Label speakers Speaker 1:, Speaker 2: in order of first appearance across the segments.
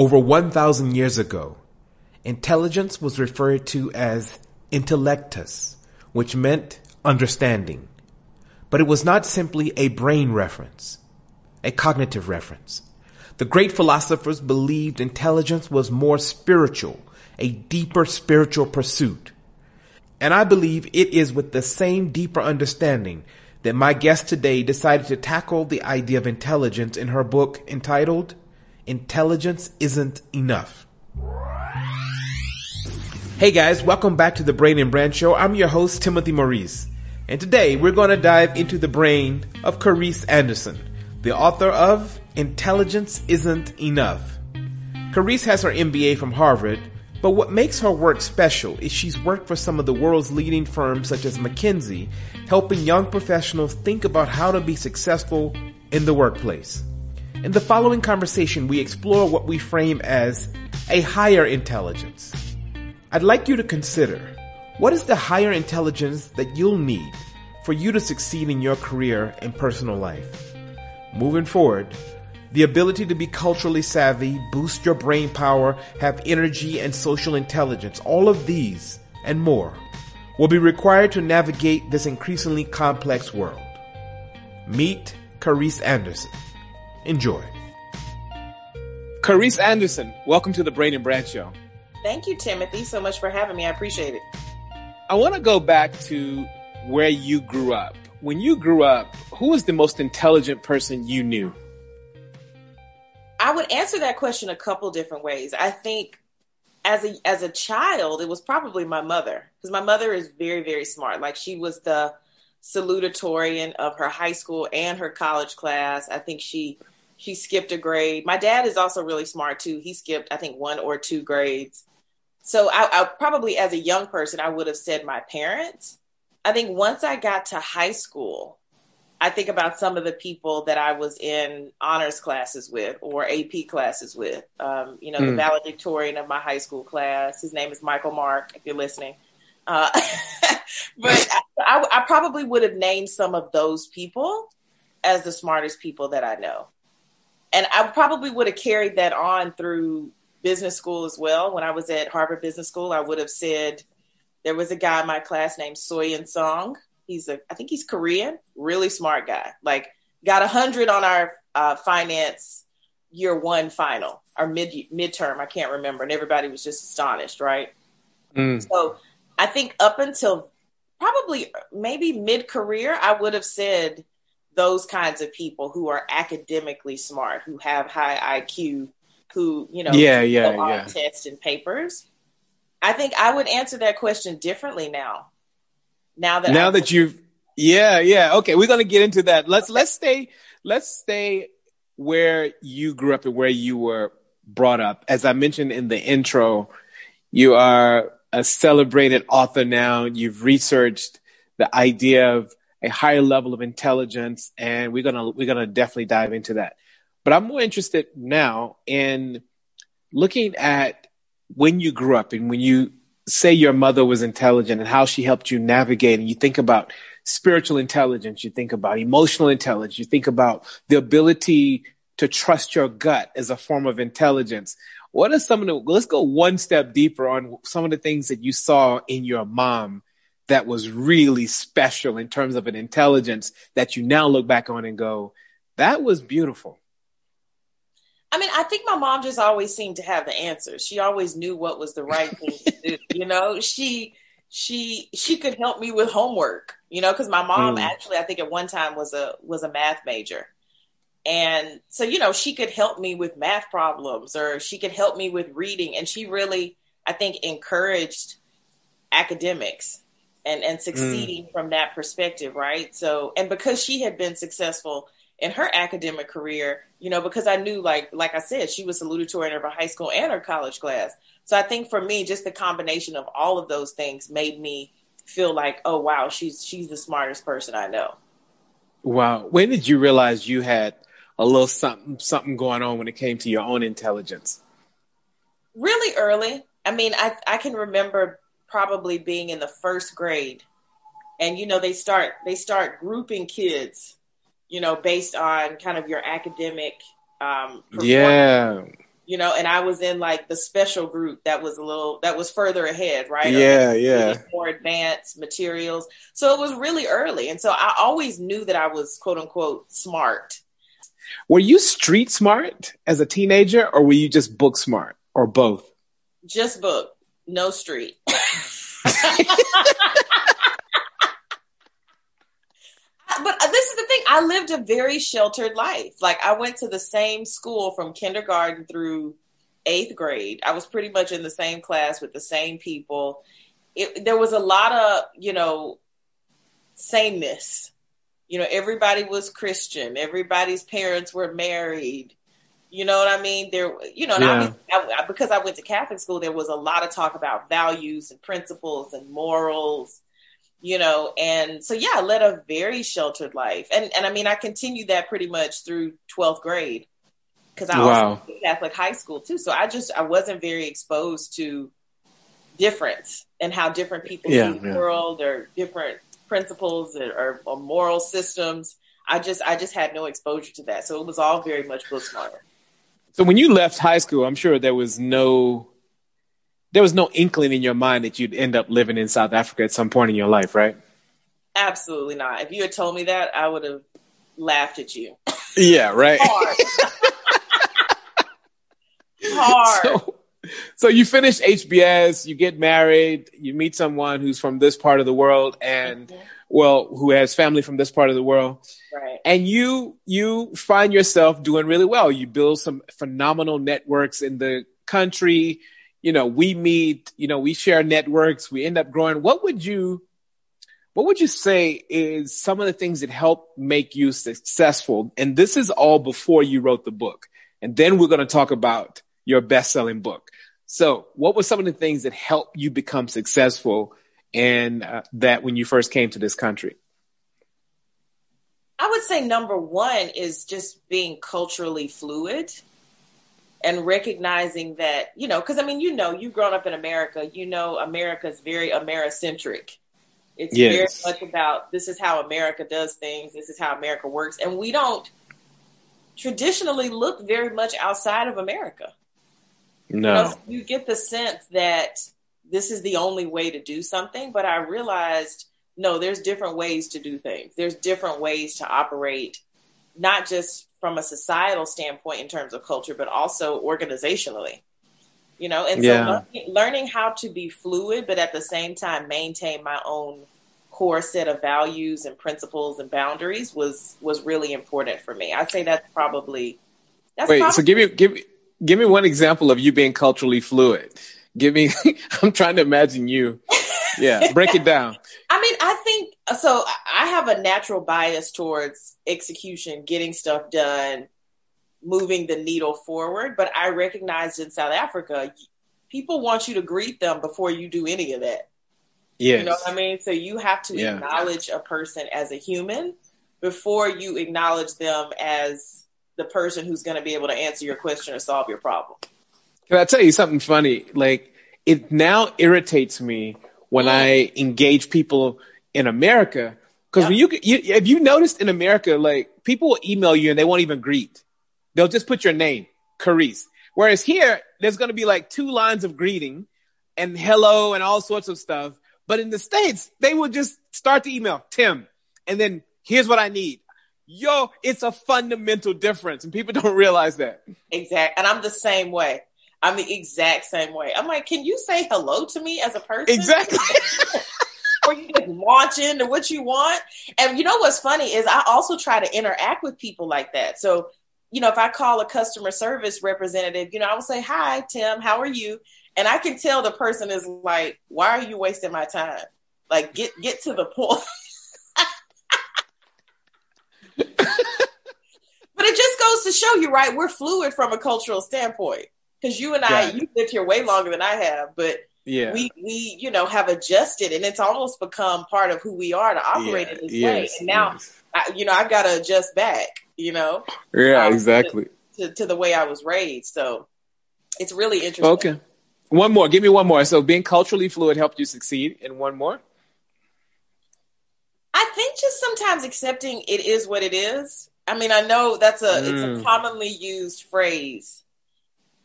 Speaker 1: Over 1,000 years ago, intelligence was referred to as intellectus, which meant understanding. But it was not simply a brain reference, a cognitive reference. The great philosophers believed intelligence was more spiritual, a deeper spiritual pursuit. And I believe it is with the same deeper understanding that my guest today decided to tackle the idea of intelligence in her book entitled Intelligence Isn't Enough. Hey guys, welcome back to the Brain and Brand Show. I'm your host, Timothy Maurice. And today we're going to dive into the brain of Carice Anderson, the author of Intelligence Isn't Enough. Carice has her MBA from Harvard, but what makes her work special is she's worked for some of the world's leading firms such as McKinsey, helping young professionals think about how to be successful in the workplace. In the following conversation, we explore what we frame as a higher intelligence I'd like you to consider what is the higher intelligence that you'll need for you to succeed in your career and personal life? Moving forward, the ability to be culturally savvy, boost your brain power, have energy and social intelligence, all of these and more will be required to navigate this increasingly complex world. Meet Carice Anderson. Enjoy. Carice Anderson, welcome to the Brain and Brand Show.
Speaker 2: Thank you, Timothy, so much for having me. I appreciate it.
Speaker 1: I want to go back to where you grew up. When you grew up, who was the most intelligent person you knew?
Speaker 2: I would answer that question a couple different ways. I think as a as a child, it was probably my mother because my mother is very very smart. Like she was the salutatorian of her high school and her college class. I think she she skipped a grade. My dad is also really smart too. He skipped I think one or two grades. So I, I probably, as a young person, I would have said my parents. I think once I got to high school, I think about some of the people that I was in honors classes with or AP classes with. Um, you know, mm. the hmm. valedictorian of my high school class. His name is Michael Mark. If you're listening, uh, but I, I, probably would have named some of those people as the smartest people that I know, and I probably would have carried that on through business school as well. When I was at Harvard Business School, I would have said there was a guy in my class named Soyeon Song. He's a, I think he's Korean, really smart guy. Like got a hundred on our uh, finance year one final, our mid midterm. I can't remember, and everybody was just astonished, right? Mm. So I think up until probably maybe mid career, I would have said those kinds of people who are academically smart, who have high IQ, who you know
Speaker 1: yeah yeah yeah.
Speaker 2: tests and papers. I think i would answer that question differently now. Now that
Speaker 1: now I- that you've yeah yeah okay we're gonna get into that. Let's let's stay let's stay where you grew up and where you were brought up. As i mentioned in the intro you are a celebrated author now. You've researched the idea of a higher level of intelligence and we're gonna we're gonna definitely dive into that but I'm more interested now in looking at when you grew up and when you say your mother was intelligent and how she helped you navigate and you think about spiritual intelligence, you think about emotional intelligence, you think about the ability to trust your gut as a form of intelligence. What are some of the, let's go one step deeper on some of the things that you saw in your mom that was really special in terms of an intelligence that you now look back on and go, that was beautiful.
Speaker 2: I mean, I think my mom just always seemed to have the answers. She always knew what was the right thing to do. You know, she she she could help me with homework. You know, because my mom mm. actually, I think at one time was a was a math major, and so you know she could help me with math problems or she could help me with reading, and she really, I think, encouraged academics and and succeeding mm. from that perspective, right? So, and because she had been successful in her academic career, you know, because I knew, like, like I said, she was salutatorian of her high school and her college class. So I think for me, just the combination of all of those things made me feel like, oh wow, she's she's the smartest person I know.
Speaker 1: Wow. When did you realize you had a little something something going on when it came to your own intelligence?
Speaker 2: Really early. I mean, I I can remember probably being in the first grade, and you know they start they start grouping kids you know, based on kind of your academic um
Speaker 1: yeah
Speaker 2: you know, and I was in like the special group that was a little that was further ahead, right?
Speaker 1: Yeah, yeah.
Speaker 2: More advanced materials. So it was really early. And so I always knew that I was quote unquote smart.
Speaker 1: Were you street smart as a teenager or were you just book smart or both?
Speaker 2: Just book, no street. but uh, this is the thing. I lived a very sheltered life. Like I went to the same school from kindergarten through eighth grade. I was pretty much in the same class with the same people. It, there was a lot of, you know, sameness. You know, everybody was Christian. Everybody's parents were married. You know what I mean? There, you know, yeah. I, I, because I went to Catholic school, there was a lot of talk about values and principles and morals you know and so yeah i led a very sheltered life and and i mean i continued that pretty much through 12th grade because i wow. also went catholic high school too so i just i wasn't very exposed to difference and how different people yeah, see the yeah. world or different principles or, or, or, moral systems i just i just had no exposure to that so it was all very much book smart
Speaker 1: so when you left high school i'm sure there was no there was no inkling in your mind that you'd end up living in South Africa at some point in your life, right?
Speaker 2: Absolutely not. If you had told me that, I would have laughed at you.
Speaker 1: Yeah, right.
Speaker 2: Hard. Hard.
Speaker 1: So, so you finish HBS, you get married, you meet someone who's from this part of the world and mm-hmm. Well, who has family from this part of the world.
Speaker 2: Right.
Speaker 1: And you you find yourself doing really well. You build some phenomenal networks in the country you know, we meet, you know, we share networks, we end up growing. What would you, what would you say is some of the things that help make you successful? And this is all before you wrote the book. And then we're going to talk about your best selling book. So what were some of the things that helped you become successful and uh, that when you first came to this country?
Speaker 2: I would say number one is just being culturally fluid and recognizing that, you know, because I mean, you know, you've grown up in America, you know, America's very Americentric. It's yes. very much about this is how America does things, this is how America works. And we don't traditionally look very much outside of America.
Speaker 1: No.
Speaker 2: You, know, you get the sense that this is the only way to do something, but I realized no, there's different ways to do things. There's different ways to operate, not just from a societal standpoint in terms of culture, but also organizationally. You know, and so learning, learning how to be fluid, but at the same time maintain my own core set of values and principles and boundaries was was really important for me. I'd say that's probably that's
Speaker 1: Wait,
Speaker 2: probably,
Speaker 1: so give me give me give me one example of you being culturally fluid. Give me I'm trying to imagine you. Yeah, break it down.
Speaker 2: I mean, I think so. I have a natural bias towards execution, getting stuff done, moving the needle forward. But I recognized in South Africa, people want you to greet them before you do any of that.
Speaker 1: Yeah,
Speaker 2: you know what I mean. So you have to yeah. acknowledge a person as a human before you acknowledge them as the person who's going to be able to answer your question or solve your problem.
Speaker 1: Can I tell you something funny? Like it now irritates me when. I engage people in America. Because when you, you, if you noticed in America, like people will email you and they won't even greet. They'll just put your name, Carice. Whereas here, there's going to be like two lines of greeting and hello and all sorts of stuff. But in the States, they will just start the email, Tim, and then here's what I need. Yo, it's a fundamental difference and people don't realize that.
Speaker 2: Exactly. And I'm the same way. I'm the exact same way. I'm like, can you say hello to me as a person?
Speaker 1: Exactly.
Speaker 2: or you just launch into what you want. And you know what's funny is I also try to interact with people like that. So, you know, if I call a customer service representative, you know, I will say, Hi, Tim, how are you? And I can tell the person is like, Why are you wasting my time? Like get get to the point. but it just goes to show you, right? We're fluid from a cultural standpoint because you and I, you lived here way longer than I have, but
Speaker 1: yeah,
Speaker 2: we we you know have adjusted, and it's almost become part of who we are to operate yeah. in this yes. way. And now, yes. I, you know, I've got to adjust back. You know,
Speaker 1: yeah, um, exactly
Speaker 2: to, to, to, the way I was raised. So it's really interesting.
Speaker 1: Okay, one more. Give me one more. So being culturally fluid helped you succeed. And one more.
Speaker 2: I think just sometimes accepting it is what it is. I mean, I know that's a mm. it's a mm. commonly used phrase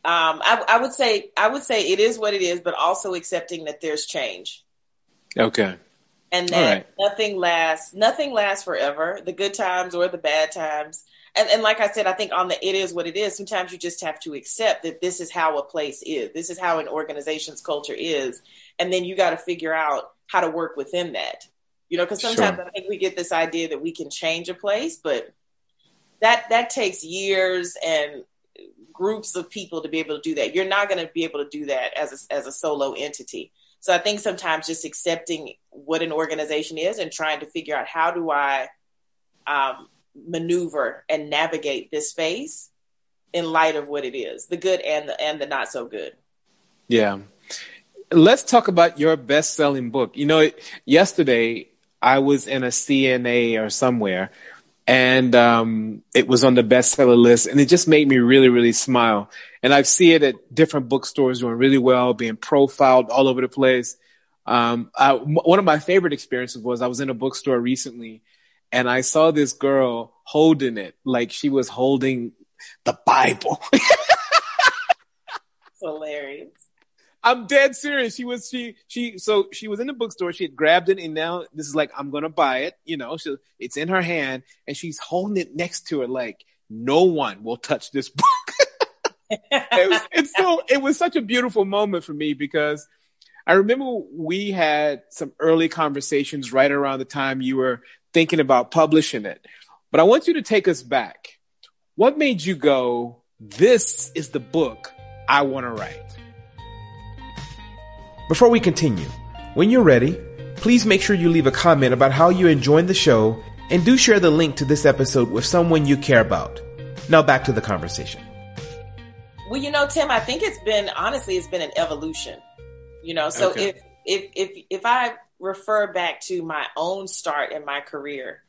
Speaker 2: Um, I, I would say I would say it is what it is, but also accepting that there's change.
Speaker 1: Okay.
Speaker 2: And that right. nothing lasts nothing lasts forever, the good times or the bad times. And, and like I said, I think on the it is what it is. Sometimes you just have to accept that this is how a place is. This is how an organization's culture is. And then you got to figure out how to work within that. You know, because sometimes sure. I think we get this idea that we can change a place, but that that takes years and groups of people to be able to do that. You're not going to be able to do that as a, as a solo entity. So I think sometimes just accepting what an organization is and trying to figure out how do I um, maneuver and navigate this space in light of what it is, the good and the and the not so good.
Speaker 1: Yeah. Let's talk about your best-selling book. You know, yesterday I was in a CNA or somewhere and um, it was on the bestseller list and it just made me really really smile. And i see it at different bookstores doing really well being profiled all over the place. Um, one of my favorite experiences was i was in a bookstore recently and i saw this girl holding it like she was holding the bible.
Speaker 2: Hilarious
Speaker 1: I'm dead serious. She was she she so she was in the bookstore. She had grabbed it, and now this is like I'm gonna buy it. You know, so it's in her hand, and she's holding it next to her like no one will touch this book. it was, it's so it was such a beautiful moment for me because I remember we had some early conversations right around the time you were thinking about publishing it. But I want you to take us back. What made you go, this is the book I want to write? Before we continue, when you're ready, please make sure you leave a comment about how you enjoyed the show and do share the link to this episode with someone you care about. Now back to the conversation.
Speaker 2: Well, you know, Tim, I think it's been honestly, it's been an evolution. You know, so okay. if if if if I refer back to my own start in my career,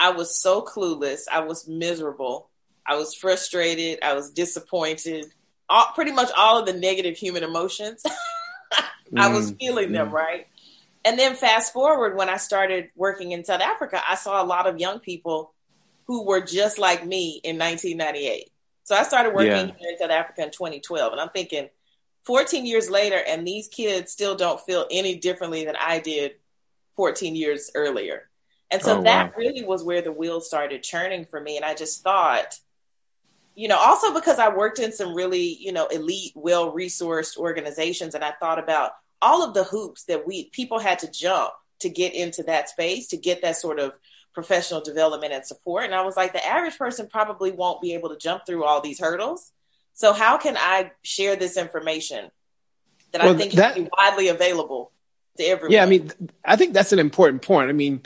Speaker 2: I was so clueless. I was miserable. I was frustrated. I was disappointed. All, pretty much all of the negative human emotions. I was mm, feeling them, mm. right? And then fast forward when I started working in South Africa, I saw a lot of young people who were just like me in 1998. So I started working yeah. here in South Africa in 2012, and I'm thinking 14 years later, and these kids still don't feel any differently than I did 14 years earlier. And so oh, that wow. really was where the wheels started churning for me. And I just thought, you know, also because I worked in some really, you know, elite, well resourced organizations, and I thought about all of the hoops that we people had to jump to get into that space, to get that sort of professional development and support. And I was like, the average person probably won't be able to jump through all these hurdles. So how can I share this information that well, I think that, is widely available to everyone?
Speaker 1: Yeah, I mean, I think that's an important point. I mean,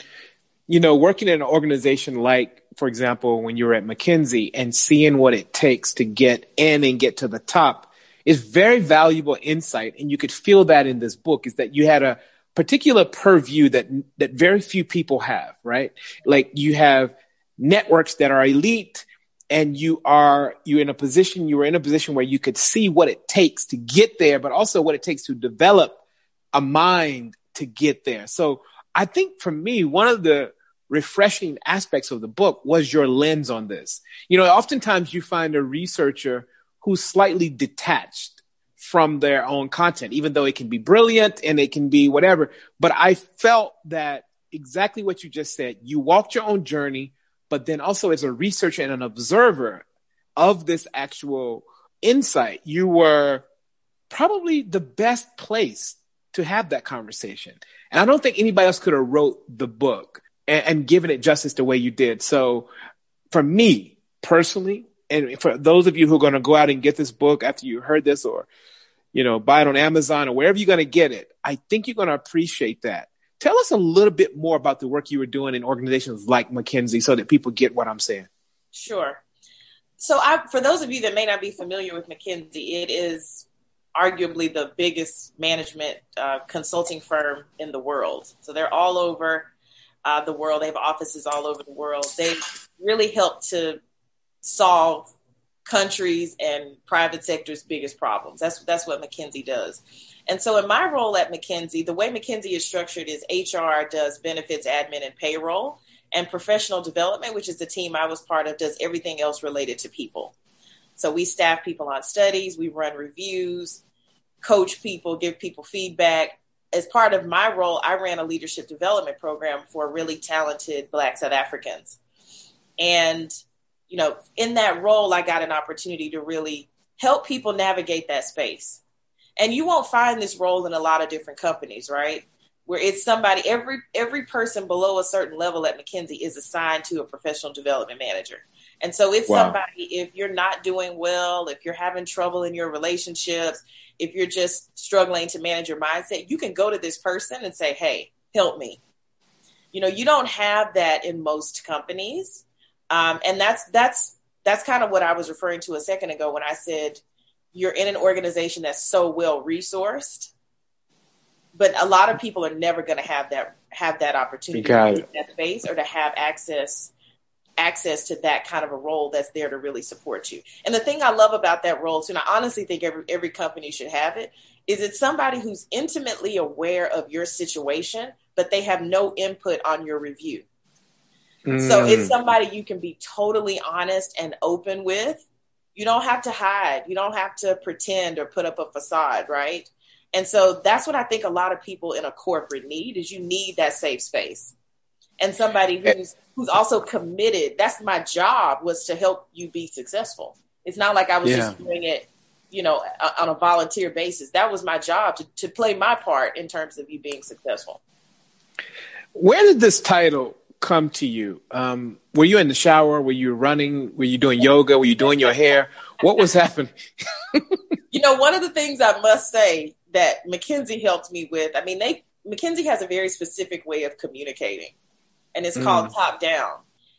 Speaker 1: you know, working in an organization like for example, when you were at McKinsey and seeing what it takes to get in and get to the top is very valuable insight. And you could feel that in this book is that you had a particular purview that, that very few people have, right? Like you have networks that are elite and you are, you're in a position, you were in a position where you could see what it takes to get there, but also what it takes to develop a mind to get there. So I think for me, one of the refreshing aspects of the book was your lens on this. You know, oftentimes you find a researcher who's slightly detached from their own content, even though it can be brilliant and it can be whatever. But I felt that exactly what you just said. You walked your own journey, but then also as a researcher and an observer of this actual insight, you were probably the best place to have that conversation. And I don't think anybody else could have wrote the book and, and given it justice the way you did. So for me personally, and for those of you who are going to go out and get this book after you heard this or, you know, buy it on Amazon or wherever you're going to get it, I think you're going to appreciate that. Tell us a little bit more about the work you were doing in organizations like McKinsey so that people get what I'm saying.
Speaker 2: Sure. So, I, for those of you that may not be familiar with McKinsey, it is arguably the biggest management uh, consulting firm in the world. So, they're all over uh, the world. They have offices all over the world. They really help to solve countries and private sector's biggest problems. That's that's what McKinsey does. And so, in my role at McKinsey, the way McKinsey is structured is HR does benefits, admin, and payroll, and professional development, which is the team I was part of, does everything else related to people. So we staff people on studies, we run reviews, coach people, give people feedback. As part of my role, I ran a leadership development program for really talented Black South Africans. And, you know, in that role, I got an opportunity to really help people navigate that space. And you won't find this role in a lot of different companies, right? Where it's somebody every every person below a certain level at McKinsey is assigned to a professional development manager. And so it's wow. somebody if you're not doing well, if you're having trouble in your relationships, if you're just struggling to manage your mindset, you can go to this person and say, "Hey, help me." You know, you don't have that in most companies. Um, and that's that's that's kind of what I was referring to a second ago when I said you're in an organization that's so well resourced, but a lot of people are never going to have that have that opportunity to that space or to have access access to that kind of a role that's there to really support you. And the thing I love about that role too, and I honestly think every every company should have it, is it's somebody who's intimately aware of your situation, but they have no input on your review. So it's mm. somebody you can be totally honest and open with. You don't have to hide. You don't have to pretend or put up a facade, right? And so that's what I think a lot of people in a corporate need is you need that safe space. And somebody eh. who's who's also committed. That's my job was to help you be successful. It's not like I was yeah. just doing it, you know, on a volunteer basis. That was my job to, to play my part in terms of you being successful.
Speaker 1: Where did this title come to you? Um, were you in the shower? Were you running? Were you doing yoga? Were you doing your hair? What was happening?
Speaker 2: you know, one of the things I must say that McKinsey helped me with, I mean, they McKinsey has a very specific way of communicating, and it's called mm. top down.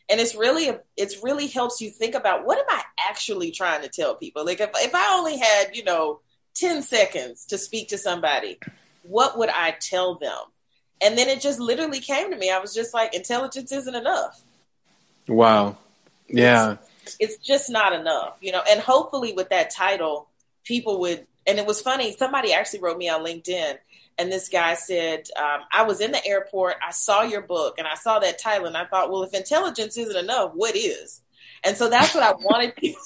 Speaker 2: And it's really it's really helps you think about what am I actually trying to tell people? Like if if I only had, you know, 10 seconds to speak to somebody, what would I tell them? And then it just literally came to me. I was just like, intelligence isn't enough.
Speaker 1: Wow. Yeah.
Speaker 2: It's, it's just not enough, you know. And hopefully, with that title, people would. And it was funny. Somebody actually wrote me on LinkedIn, and this guy said, um, "I was in the airport. I saw your book, and I saw that title, and I thought, well, if intelligence isn't enough, what is?" And so that's what I wanted people.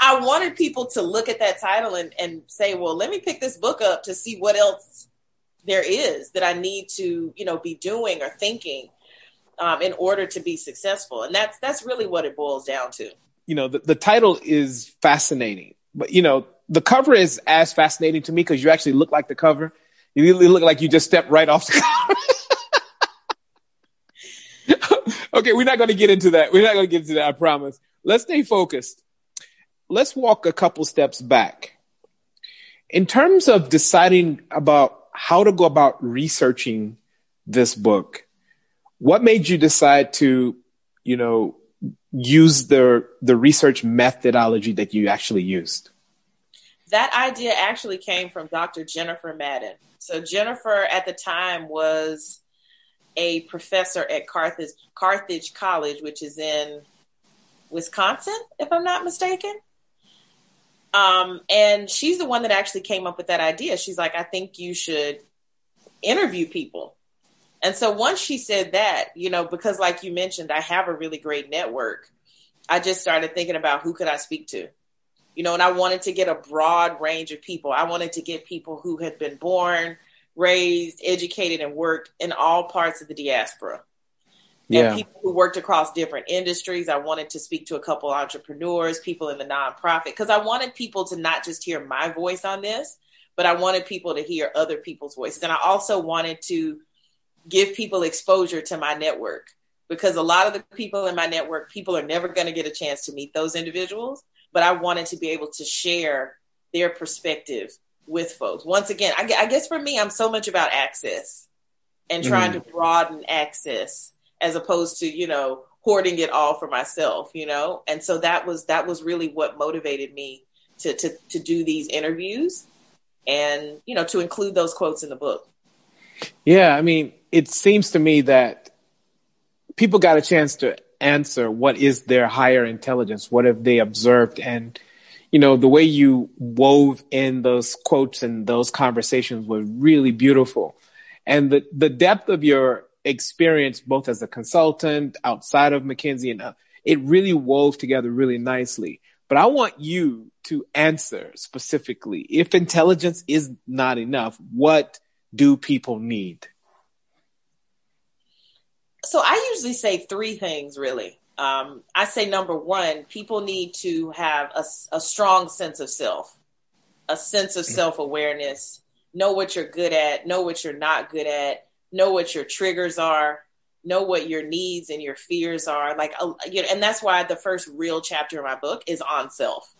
Speaker 2: I wanted people to look at that title and, and say, "Well, let me pick this book up to see what else there is that I need to, you know, be doing or thinking um, in order to be successful. And that's that's really what it boils down to.
Speaker 1: You know, the, the title is fascinating, but you know, the cover is as fascinating to me because you actually look like the cover. You look like you just stepped right off the car. okay, we're not going to get into that. We're not going to get into that. I promise. Let's stay focused. Let's walk a couple steps back. In terms of deciding about how to go about researching this book. What made you decide to, you know, use the the research methodology that you actually used?
Speaker 2: That idea actually came from Dr. Jennifer Madden. So Jennifer at the time was a professor at Carthage Carthage College, which is in Wisconsin, if I'm not mistaken. Um, and she's the one that actually came up with that idea. She's like, I think you should interview people. And so once she said that, you know, because like you mentioned, I have a really great network, I just started thinking about who could I speak to? You know, and I wanted to get a broad range of people. I wanted to get people who had been born, raised, educated, and worked in all parts of the diaspora yeah. and people who worked across different industries. I wanted to speak to a couple entrepreneurs, people in the nonprofit, because I wanted people to not just hear my voice on this, but I wanted people to hear other people's voices. And I also wanted to give people exposure to my network because a lot of the people in my network, people are never going to get a chance to meet those individuals. But I wanted to be able to share their perspective with folks. Once again, I, I guess for me, I'm so much about access and trying mm. to broaden access as opposed to, you know, hoarding it all for myself, you know? And so that was that was really what motivated me to to to do these interviews and, you know, to include those quotes in the book.
Speaker 1: Yeah, I mean, it seems to me that people got a chance to answer what is their higher intelligence, what have they observed and you know, the way you wove in those quotes and those conversations was really beautiful. And the, the depth of your experience both as a consultant outside of McKinsey and uh, it really wove together really nicely. But I want you to answer specifically if intelligence is not enough, what do people need?
Speaker 2: So I usually say three things really. Um, I say number one, people need to have a, a strong sense of self, a sense of self awareness, know what you're good at, know what you're not good at, know what your triggers are, know what your needs and your fears are. Like, uh, you know, and that's why the first real chapter in my book is on self.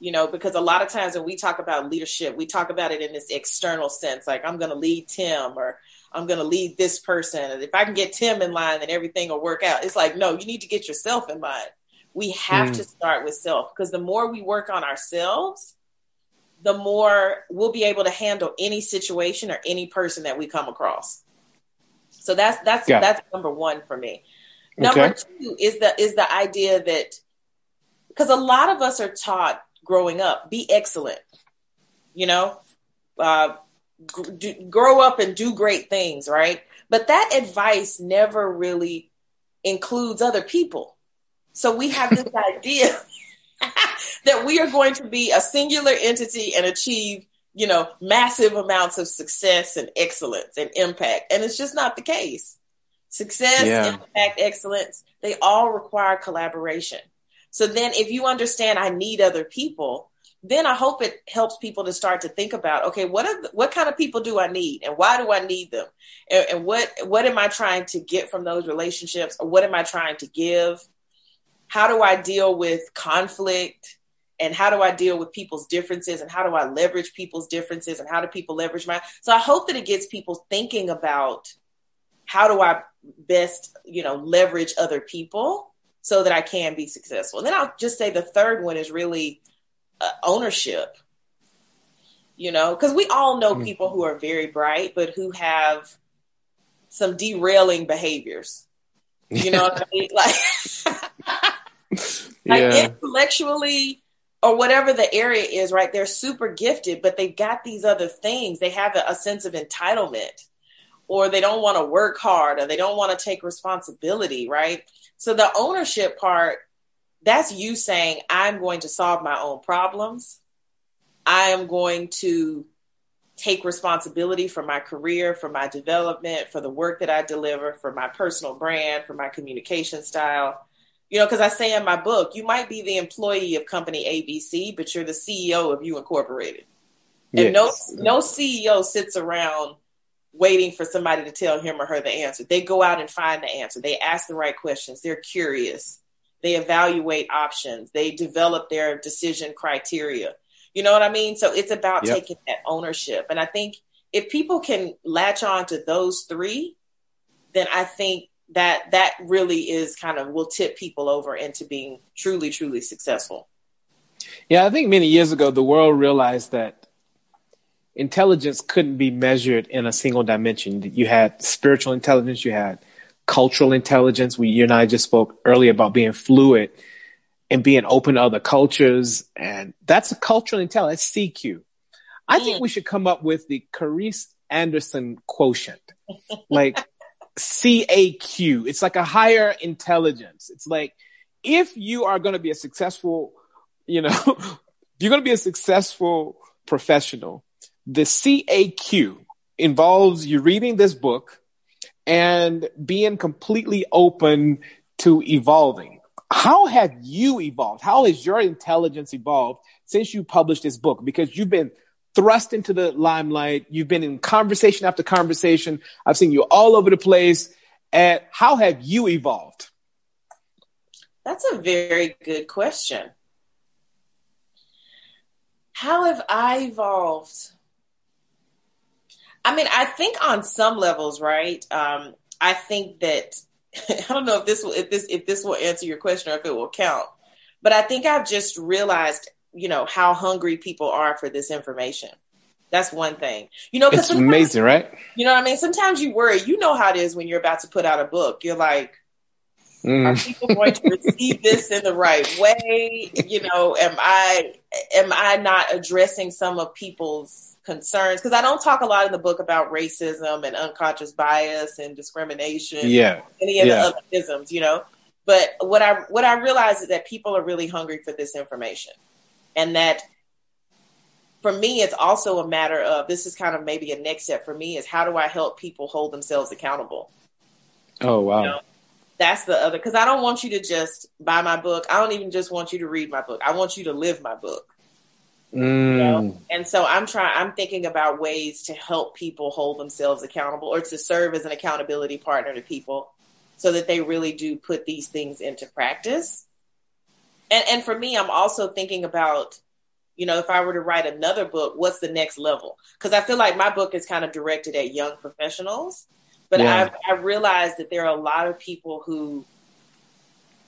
Speaker 2: You know, because a lot of times when we talk about leadership, we talk about it in this external sense, like I'm going to lead Tim or I'm going to lead this person. And If I can get Tim in line, then everything will work out. It's like, no, you need to get yourself in line. We have mm. to start with self because the more we work on ourselves, the more we'll be able to handle any situation or any person that we come across. So that's that's yeah. that's number one for me. Number okay. two is the is the idea that because a lot of us are taught growing up, be excellent. You know, uh, grow up and do great things, right? But that advice never really includes other people. So we have this idea that we are going to be a singular entity and achieve, you know, massive amounts of success and excellence and impact. And it's just not the case. Success, yeah. impact, excellence, they all require collaboration. So then if you understand I need other people, then I hope it helps people to start to think about, okay, what are what kind of people do I need, and why do I need them, and, and, what what am I trying to get from those relationships, or what am I trying to give? How do I deal with conflict, and how do I deal with people's differences, and how do I leverage people's differences, and how do people leverage mine? So I hope that it gets people thinking about how do I best, you know, leverage other people so that I can be successful. And then I'll just say the third one is really ownership you know because we all know mm. people who are very bright but who have some derailing behaviors you know i mean like like yeah. intellectually or whatever the area is right they're super gifted but they've got these other things they have a, a sense of entitlement or they don't want to work hard or they don't want to take responsibility right so the ownership part that's you saying, I'm going to solve my own problems. I am going to take responsibility for my career, for my development, for the work that I deliver, for my personal brand, for my communication style. You know, because I say in my book, you might be the employee of company ABC, but you're the CEO of you incorporated. And yes. no no CEO sits around waiting for somebody to tell him or her the answer. They go out and find the answer. They ask the right questions. They're curious. They evaluate options. They develop their decision criteria. You know what I mean? So it's about yep. taking that ownership. And I think if people can latch on to those three, then I think that that really is kind of will tip people over into being truly, truly successful.
Speaker 1: Yeah, I think many years ago, the world realized that intelligence couldn't be measured in a single dimension. You had spiritual intelligence, you had cultural intelligence. We, you and I just spoke earlier about being fluid and being open to other cultures. And that's a cultural intelligence, CQ. I think we should come up with the Carice Anderson quotient, like CAQ. It's like a higher intelligence. It's like if you are going to be a successful, you know, you're going to be a successful professional, the CAQ involves you reading this book, and being completely open to evolving. How have you evolved? How has your intelligence evolved since you published this book? Because you've been thrust into the limelight. You've been in conversation after conversation. I've seen you all over the place. And how have you evolved?
Speaker 2: That's a very good question. How have I evolved? I mean, I think on some levels, right? Um, I think that I don't know if this will if this if this will answer your question or if it will count, but I think I've just realized, you know, how hungry people are for this information. That's one thing. You know,
Speaker 1: it's amazing, right?
Speaker 2: You know what I mean? Sometimes you worry. You know how it is when you're about to put out a book. You're like, mm. are people going to receive this in the right way? You know, am I am I not addressing some of people's concerns because I don't talk a lot in the book about racism and unconscious bias and discrimination.
Speaker 1: Yeah,
Speaker 2: any of
Speaker 1: yeah.
Speaker 2: the other isms, you know. But what I what I realize is that people are really hungry for this information, and that for me, it's also a matter of this is kind of maybe a next step for me is how do I help people hold themselves accountable?
Speaker 1: Oh wow. You know,
Speaker 2: that's the other because I don't want you to just buy my book. I don't even just want you to read my book. I want you to live my book.
Speaker 1: Mm. You know?
Speaker 2: And so I'm trying. I'm thinking about ways to help people hold themselves accountable, or to serve as an accountability partner to people, so that they really do put these things into practice. And and for me, I'm also thinking about, you know, if I were to write another book, what's the next level? Because I feel like my book is kind of directed at young professionals, but yeah. I I realized that there are a lot of people who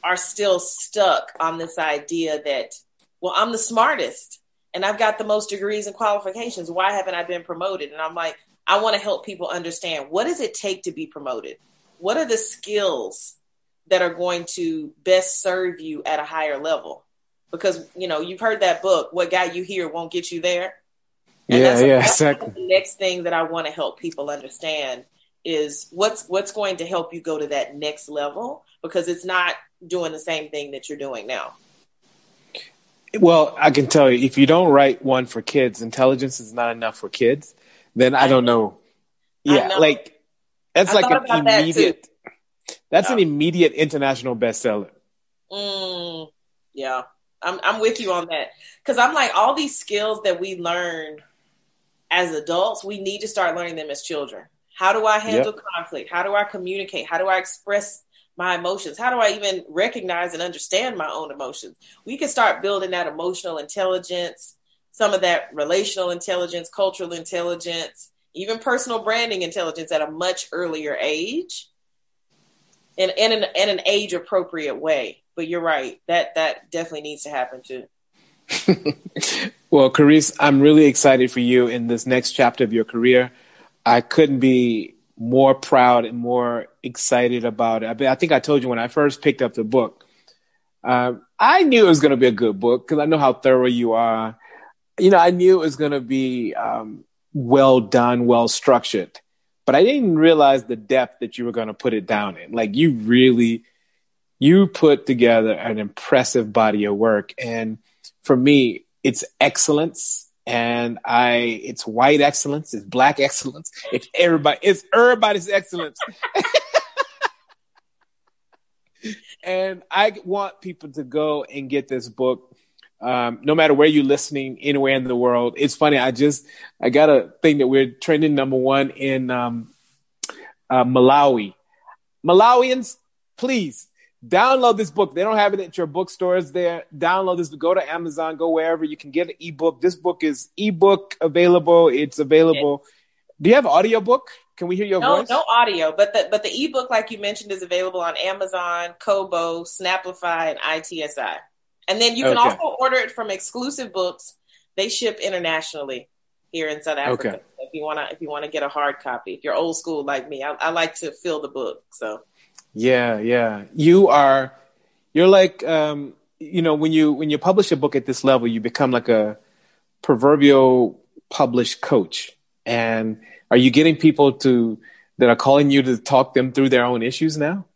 Speaker 2: are still stuck on this idea that, well, I'm the smartest and I've got the most degrees and qualifications. Why haven't I been promoted? And I'm like, I want to help people understand what does it take to be promoted? What are the skills that are going to best serve you at a higher level? Because, you know, you've heard that book, What Got You Here Won't Get You There.
Speaker 1: And yeah, yeah, exactly.
Speaker 2: The next thing that I want to help people understand is what's what's going to help you go to that next level because it's not doing the same thing that you're doing now.
Speaker 1: Well, I can tell you, if you don't write one for kids, intelligence is not enough for kids. Then I, don't know. know. Yeah, know. like that's I like an immediate. That that's yeah. an immediate international bestseller.
Speaker 2: Mm, yeah, I'm I'm with you on that because I'm like all these skills that we learn as adults, we need to start learning them as children. How do I handle yep. conflict? How do I communicate? How do I express my emotions? How do I even recognize and understand my own emotions? We can start building that emotional intelligence, some of that relational intelligence, cultural intelligence, even personal branding intelligence at a much earlier age in, in, an, in an age appropriate way. But you're right, that, that definitely needs to happen too.
Speaker 1: well, Carice, I'm really excited for you in this next chapter of your career. I couldn't be more proud and more excited about it. I, I think I told you when I first picked up the book, um, I knew it was going to be a good book because I know how thorough you are. You know, I knew it was going to be um, well done, well structured, but I didn't realize the depth that you were going to put it down in. Like you really, you put together an impressive body of work, and for me, it's excellence and I it's white excellence, it's black excellence, it's everybody, it's everybody's excellence. and I want people to go and get this book. Um, no matter where you're listening, anywhere in the world. It's funny. I just I got a thing that we're trending number one in um, uh, Malawi. Malawians, please download this book. They don't have it at your bookstores there. Download this. Go to Amazon. Go wherever you can get an ebook. This book is ebook available. It's available. Do you have audiobook? Can we hear your
Speaker 2: no,
Speaker 1: voice?
Speaker 2: No audio, but the but the ebook, like you mentioned, is available on Amazon, Kobo, Snapplify, and ITSI. And then you can okay. also order it from exclusive books. They ship internationally here in South Africa. Okay. If you wanna if you wanna get a hard copy, if you're old school like me, I, I like to fill the book. So
Speaker 1: yeah, yeah. You are you're like um, you know, when you when you publish a book at this level, you become like a proverbial published coach. And are you getting people to that are calling you to talk them through their own issues now?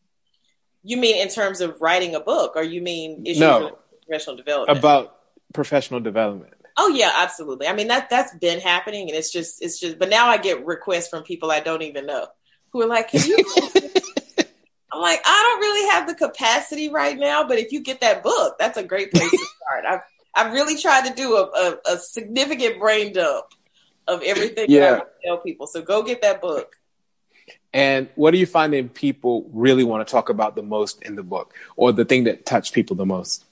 Speaker 2: You mean in terms of writing a book, or you mean issues
Speaker 1: no,
Speaker 2: professional development?
Speaker 1: About professional development.
Speaker 2: Oh yeah, absolutely. I mean that that's been happening, and it's just it's just. But now I get requests from people I don't even know who are like, "Can you I'm like, I don't really have the capacity right now, but if you get that book, that's a great place to start. I've I've really tried to do a, a, a significant brain dump of everything yeah. that I tell people. So go get that book.
Speaker 1: And what are you finding people really want to talk about the most in the book, or the thing that touched people the most?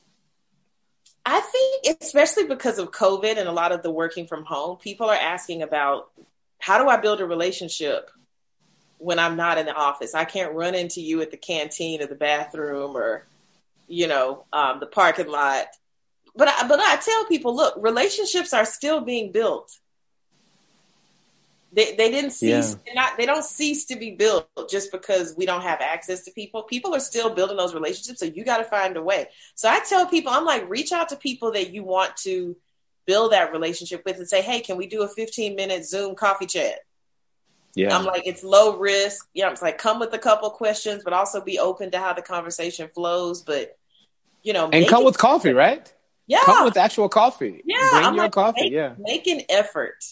Speaker 2: I think, especially because of COVID and a lot of the working from home, people are asking about how do I build a relationship when I'm not in the office. I can't run into you at the canteen or the bathroom or, you know, um, the parking lot. But I, but I tell people, look, relationships are still being built. They, they didn't cease yeah. not they don't cease to be built just because we don't have access to people. People are still building those relationships, so you got to find a way. So I tell people, I'm like, reach out to people that you want to build that relationship with, and say, hey, can we do a 15 minute Zoom coffee chat? Yeah. I'm like, it's low risk. Yeah, it's like come with a couple questions, but also be open to how the conversation flows. But you know,
Speaker 1: and come with coffee, right?
Speaker 2: Yeah,
Speaker 1: come with actual coffee.
Speaker 2: Yeah,
Speaker 1: bring
Speaker 2: I'm
Speaker 1: your
Speaker 2: like,
Speaker 1: coffee.
Speaker 2: Make,
Speaker 1: yeah,
Speaker 2: make an effort.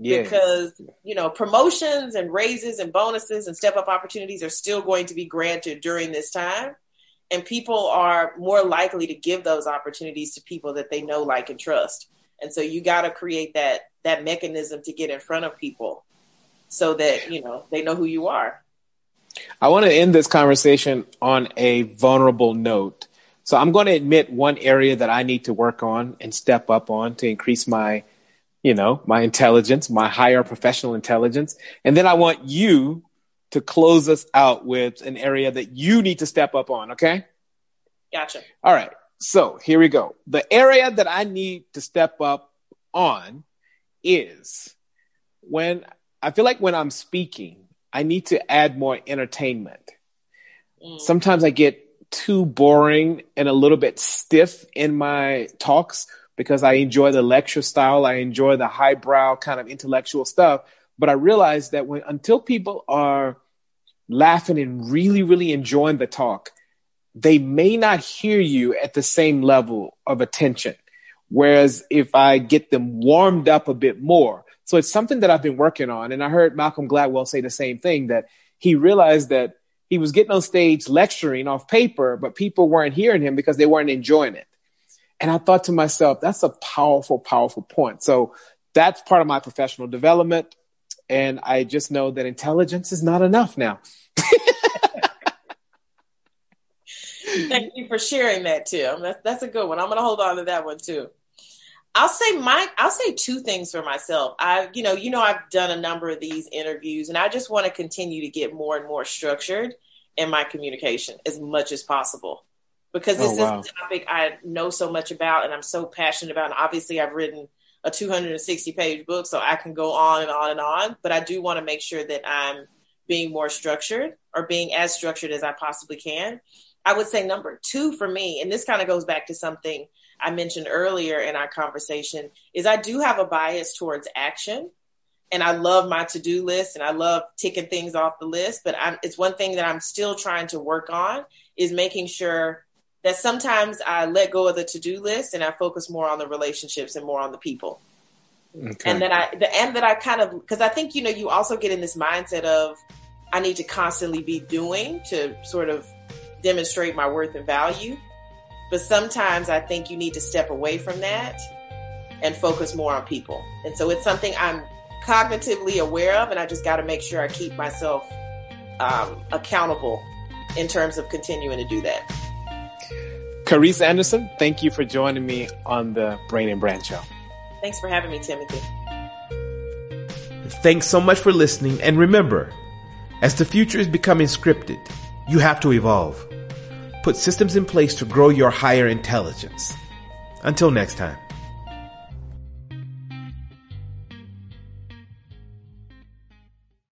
Speaker 2: Yes. Because you know promotions and raises and bonuses and step up opportunities are still going to be granted during this time, and people are more likely to give those opportunities to people that they know, like, and trust. And so you got to create that that mechanism to get in front of people so that you know they know who you are.
Speaker 1: I want to end this conversation on a vulnerable note. So I'm going to admit one area that I need to work on and step up on to increase my, you know, my intelligence, my higher professional intelligence. And then I want you to close us out with an area that you need to step up on. Okay.
Speaker 2: Gotcha.
Speaker 1: All right. So here we go. The area that I need to step up on is when I feel like when I'm speaking, I need to add more entertainment. Mm. Sometimes I get too boring and a little bit stiff in my talks because I enjoy the lecture style. I enjoy the highbrow kind of intellectual stuff. But I realize that when until people are laughing and really, really enjoying the talk, they may not hear you at the same level of attention. Whereas if I get them warmed up a bit more, so it's something that I've been working on. And I heard Malcolm Gladwell say the same thing that he realized that he was getting on stage lecturing off paper, but people weren't hearing him because they weren't enjoying it. And I thought to myself, that's a powerful, powerful point. So that's part of my professional development. And I just know that intelligence is not enough now.
Speaker 2: Thank you for sharing that, Tim. That's, that's a good one. I'm going to hold on to that one too. I'll say my I'll say two things for myself. I you know, you know I've done a number of these interviews and I just want to continue to get more and more structured in my communication as much as possible. Because this oh, wow. is a topic I know so much about and I'm so passionate about. And obviously I've written a 260 page book, so I can go on and on and on. But I do want to make sure that I'm being more structured or being as structured as I possibly can. I would say number two for me, and this kind of goes back to something I mentioned earlier in our conversation is I do have a bias towards action and I love my to-do list and I love ticking things off the list, but I'm, it's one thing that I'm still trying to work on is making sure that sometimes I let go of the to-do list and I focus more on the relationships and more on the people. Okay. And then I, the, and that I kind of, cause I think, you know, you also get in this mindset of, I need to constantly be doing to sort of demonstrate my worth and value. But sometimes I think you need to step away from that and focus more on people. And so it's something I'm cognitively aware of, and I just got to make sure I keep myself um, accountable in terms of continuing to do that.
Speaker 1: Carice Anderson, thank you for joining me on the Brain and Brand Show.
Speaker 2: Thanks for having me, Timothy.
Speaker 3: Thanks so much for listening. And remember, as the future is becoming scripted, you have to evolve. Put systems in place to grow your higher intelligence. Until next time.